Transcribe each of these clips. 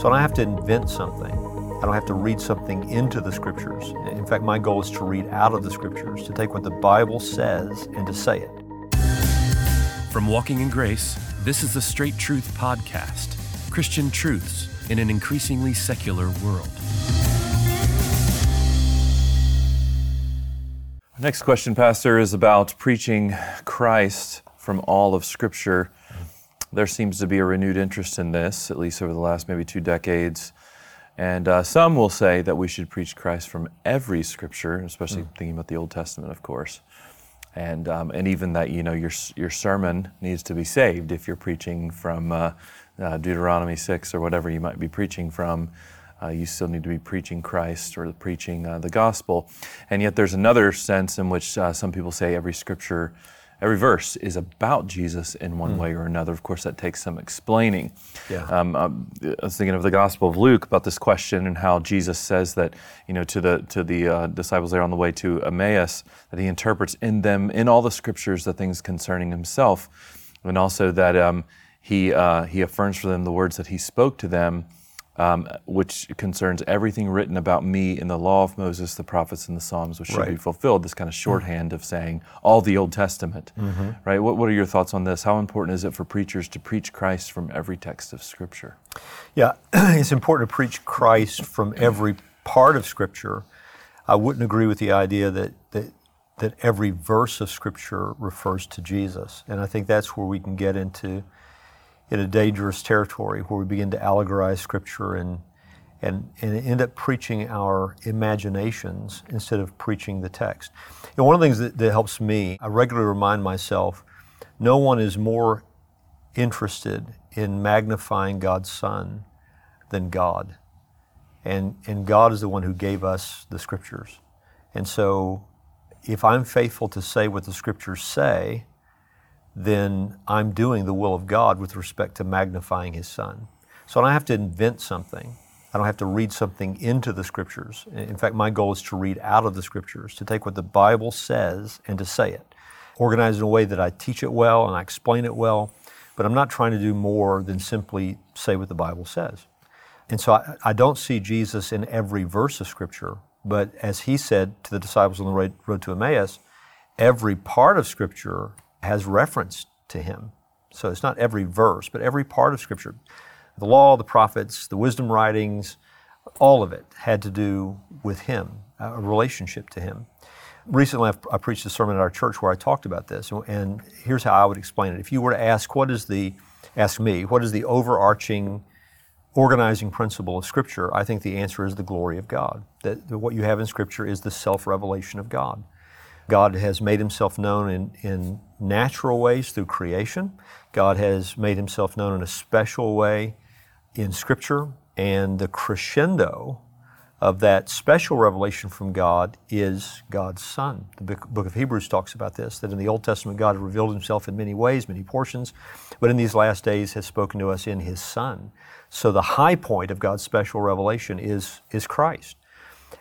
So I don't have to invent something. I don't have to read something into the scriptures. In fact, my goal is to read out of the scriptures, to take what the Bible says and to say it. From Walking in Grace, this is the Straight Truth Podcast Christian truths in an increasingly secular world. Next question, Pastor, is about preaching Christ from all of Scripture. There seems to be a renewed interest in this, at least over the last maybe two decades. And uh, some will say that we should preach Christ from every Scripture, especially mm. thinking about the Old Testament, of course. And, um, and even that, you know, your, your sermon needs to be saved if you're preaching from uh, uh, Deuteronomy 6 or whatever you might be preaching from uh, you still need to be preaching Christ or preaching uh, the gospel. And yet, there's another sense in which uh, some people say every scripture, every verse is about Jesus in one mm. way or another. Of course, that takes some explaining. Yeah. Um, um, I was thinking of the Gospel of Luke about this question and how Jesus says that, you know, to the to the uh, disciples there on the way to Emmaus, that he interprets in them, in all the scriptures, the things concerning himself, and also that um, he uh, he affirms for them the words that he spoke to them um, which concerns everything written about me in the law of Moses, the prophets, and the Psalms, which should right. be fulfilled. This kind of shorthand of saying all the Old Testament, mm-hmm. right? What, what are your thoughts on this? How important is it for preachers to preach Christ from every text of Scripture? Yeah, it's important to preach Christ from every part of Scripture. I wouldn't agree with the idea that, that that every verse of Scripture refers to Jesus, and I think that's where we can get into in a dangerous territory where we begin to allegorize Scripture and, and, and end up preaching our imaginations instead of preaching the text. And one of the things that, that helps me, I regularly remind myself no one is more interested in magnifying God's Son than God. And, and God is the one who gave us the Scriptures. And so if I'm faithful to say what the Scriptures say, then I'm doing the will of God with respect to magnifying His Son. So I don't have to invent something. I don't have to read something into the Scriptures. In fact, my goal is to read out of the Scriptures, to take what the Bible says and to say it. Organized in a way that I teach it well and I explain it well, but I'm not trying to do more than simply say what the Bible says. And so I, I don't see Jesus in every verse of Scripture, but as he said to the disciples on the road to Emmaus, every part of Scripture has reference to him. So it's not every verse, but every part of Scripture. The law, the prophets, the wisdom writings, all of it had to do with him, a relationship to him. Recently, I preached a sermon at our church where I talked about this, and here's how I would explain it. If you were to ask, what is the, ask me, what is the overarching organizing principle of Scripture, I think the answer is the glory of God. That what you have in Scripture is the self revelation of God. God has made himself known in, in natural ways through creation. God has made himself known in a special way in Scripture. And the crescendo of that special revelation from God is God's Son. The book of Hebrews talks about this, that in the Old Testament God revealed himself in many ways, many portions, but in these last days has spoken to us in his Son. So the high point of God's special revelation is, is Christ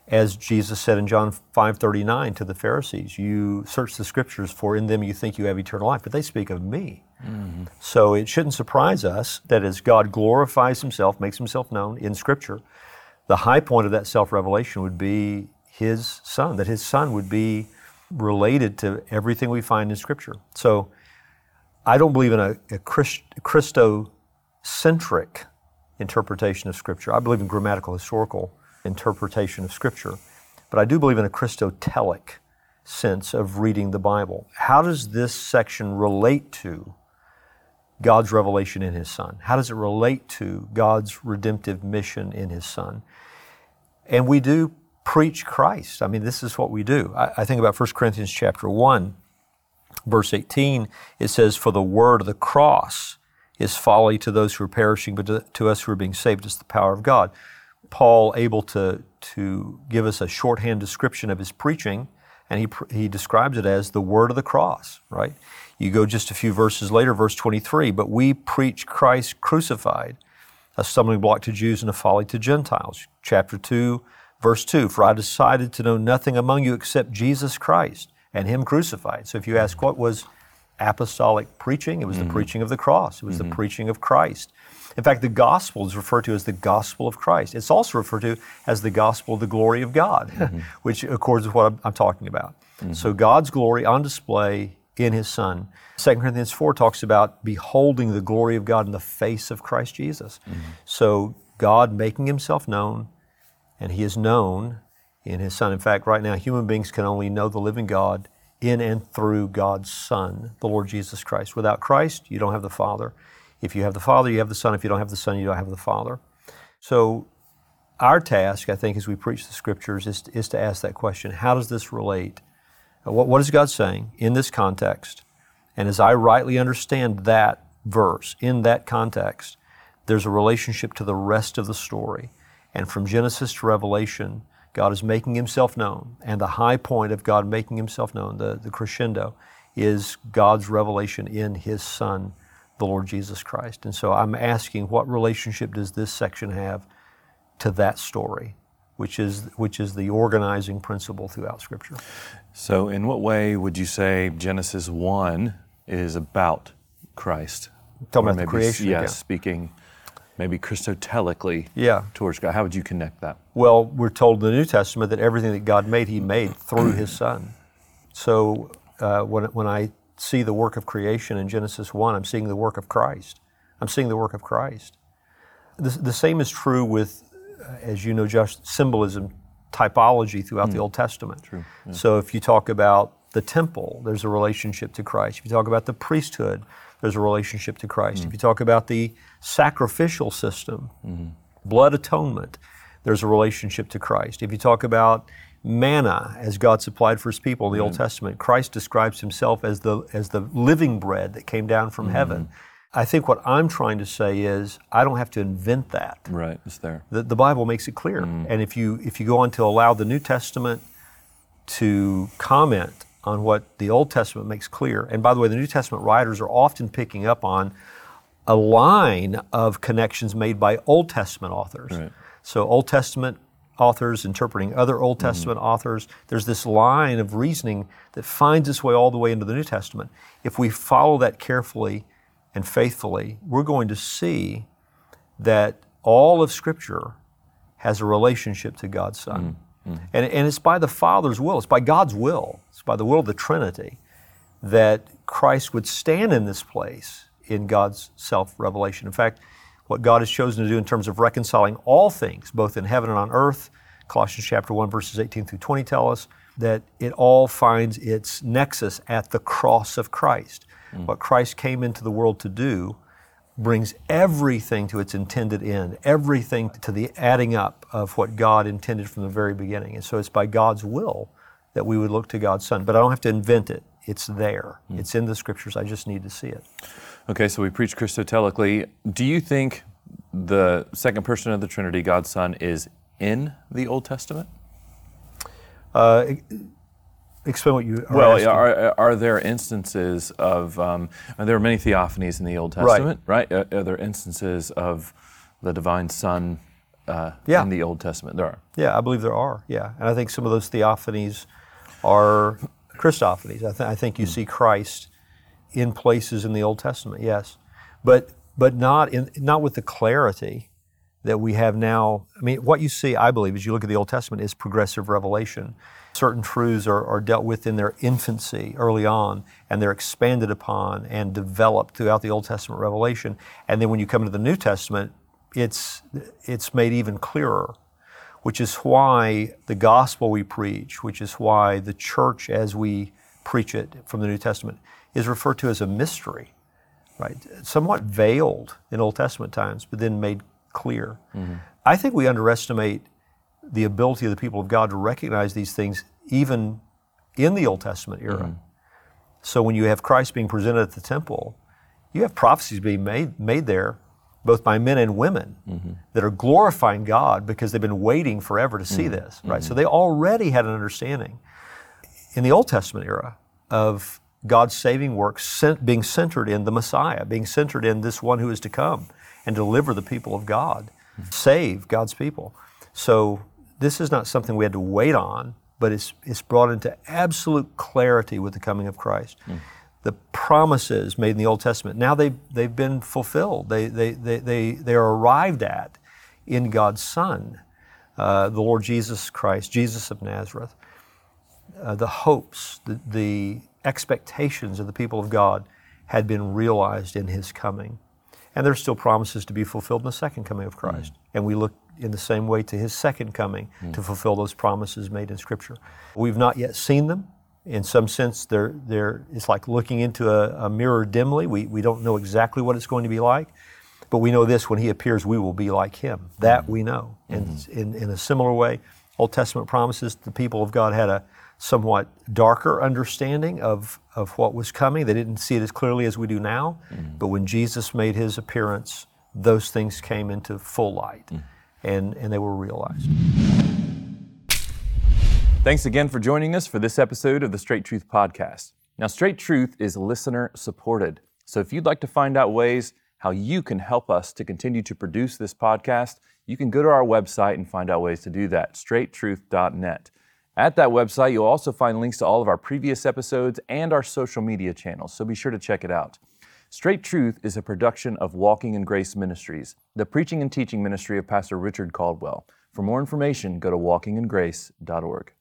as Jesus said in John 5:39 to the Pharisees, you search the scriptures for in them you think you have eternal life, but they speak of me. Mm-hmm. So it shouldn't surprise us that as God glorifies himself, makes himself known in scripture, the high point of that self-revelation would be his son, that his son would be related to everything we find in scripture. So I don't believe in a, a Christ, Christocentric interpretation of scripture. I believe in grammatical historical interpretation of Scripture. But I do believe in a Christotelic sense of reading the Bible. How does this section relate to God's revelation in His Son? How does it relate to God's redemptive mission in His Son? And we do preach Christ. I mean, this is what we do. I, I think about 1 Corinthians chapter 1, verse 18. It says, For the word of the cross is folly to those who are perishing, but to, to us who are being saved is the power of God. Paul able to, to give us a shorthand description of his preaching, and he, he describes it as the word of the cross, right? You go just a few verses later, verse 23, but we preach Christ crucified, a stumbling block to Jews and a folly to Gentiles. Chapter 2, verse 2, for I decided to know nothing among you except Jesus Christ and Him crucified. So if you ask what was apostolic preaching, it was the mm-hmm. preaching of the cross, it was the mm-hmm. preaching of Christ. In fact, the gospel is referred to as the gospel of Christ. It's also referred to as the gospel of the glory of God, mm-hmm. which accords with what I'm, I'm talking about. Mm-hmm. So, God's glory on display in His Son. 2 Corinthians 4 talks about beholding the glory of God in the face of Christ Jesus. Mm-hmm. So, God making Himself known, and He is known in His Son. In fact, right now, human beings can only know the living God in and through God's Son, the Lord Jesus Christ. Without Christ, you don't have the Father. If you have the Father, you have the Son. If you don't have the Son, you don't have the Father. So, our task, I think, as we preach the Scriptures, is, is to ask that question How does this relate? Uh, What, what is God saying in this context? And as I rightly understand that verse, in that context, there's a relationship to the rest of the story. And from Genesis to Revelation, God is making himself known. And the high point of God making himself known, the, the crescendo, is God's revelation in his Son, the Lord Jesus Christ. And so I'm asking, what relationship does this section have to that story, which is, which is the organizing principle throughout Scripture? So, in what way would you say Genesis 1 is about Christ? Talking Or about the maybe, creation Yes, speaking maybe Christotelically Yeah. towards God. How would you connect that? Well, we're told in the New Testament that everything that God made, He made through His Son. So uh, when, when I see the work of creation in Genesis 1, I'm seeing the work of Christ. I'm seeing the work of Christ. The, the same is true with, uh, as you know, just symbolism, typology throughout the hmm. Old Testament. True. So if you talk about the temple, there's a relationship to Christ. If you talk about the priesthood, there's a relationship to Christ. If hmm. you talk about the sacrificial system, mm-hmm. blood atonement, there's a relationship to Christ. If you talk about manna as God supplied for his people in the Old mm. Testament, Christ describes himself as the as the living bread that came down from mm. heaven. I think what I'm trying to say is I don't have to invent that. Right, it's there. The, the Bible makes it clear. Mm. And if you if you go on to allow the New Testament to comment on what the Old Testament makes clear, and by the way, the New Testament writers are often picking up on a line of connections made by Old Testament authors. Right. So Old Testament authors interpreting other Old mm-hmm. Testament authors, there's this line of reasoning that finds its way all the way into the New Testament. If we follow that carefully and faithfully, we're going to see that all of Scripture has a relationship to God's Son. Mm-hmm. And, and it's by the Father's will, it's by God's will, it's by the will of the Trinity that Christ would stand in this place in God's self revelation. In fact, what God has chosen to do in terms of reconciling all things, both in heaven and on earth, Colossians chapter 1, verses 18 through 20 tell us that it all finds its nexus at the cross of Christ. Mm. What Christ came into the world to do brings everything to its intended end, everything to the adding up of what God intended from the very beginning. And so it's by God's will that we would look to God's Son. But I don't have to invent it, it's there, mm. it's in the Scriptures. I just need to see it. Okay, so we preach Christotelically. Do you think the second person of the Trinity, God's Son, is in the Old Testament? Uh, explain what you are Well, asking. are, are there instances of, um, are there are many theophanies in the Old Testament, right? Are, are there instances of the divine Son uh, Yeah. in the Old Testament? There are. Yeah, I believe there are. Yeah, and I think some of those theophanies are Christophanies. I, th- I think you see Christ in places in the Old Testament. Yes, but but not in not with the clarity that we have now. I mean, what you see, I believe, as you look at the Old Testament, is progressive revelation. Certain truths are, are dealt with in their infancy early on, and they're expanded upon and developed throughout the Old Testament revelation. And then when you come to the New Testament, it's it's made even clearer which is why the gospel we preach, which is why the church as we preach it from the New Testament is referred to as a mystery, right? Somewhat veiled in Old Testament times, but then made clear. Mm-hmm. I think we underestimate the ability of the people of God to recognize these things even in the Old Testament era. Mm-hmm. So when you have Christ being presented at the temple, you have prophecies being made, made there, both by men and women, mm-hmm. that are glorifying God because they've been waiting forever to see this, right? So they already had an understanding in the Old Testament era of God's saving work being centered in the Messiah, being centered in this one who is to come and deliver the people of God, save God's people. So this is not something we had to wait on, but it's, it's brought into absolute clarity with the coming of Christ. the promises made in the Old Testament, now they've, they've been fulfilled. They, they, they, they, they are arrived at in God's Son, uh, the Lord Jesus Christ, Jesus of Nazareth. Uh, the hopes, the, the expectations of the people of God had been realized in His coming. And there's still promises to be fulfilled in the second coming of Christ. Mm. And we look in the same way to His second coming mm. to fulfill those promises made in Scripture. We've not yet seen them in some sense, they're, they're, it's like looking into a, a, mirror dimly. We, we don't know exactly what it's going to be like, but we know this when He appears, we will be like Him. That we know. Mm-hmm. And in, in a similar way, Old Testament promises the people of God had a somewhat darker understanding of, of what was coming. They didn't see it as clearly as we do now, mm-hmm. but when Jesus made His appearance, those things came into full light mm-hmm. and, and they were realized. Thanks again for joining us for this episode of the Straight Truth Podcast. Now, Straight Truth is listener supported. So if you'd like to find out ways how you can help us to continue to produce this podcast, you can go to our website and find out ways to do that, straighttruth.net. At that website, you'll also find links to all of our previous episodes and our social media channels, so be sure to check it out. Straight Truth is a production of Walking in Grace Ministries, the preaching and teaching ministry of Pastor Richard Caldwell. For more information, go to walkingingrace.org.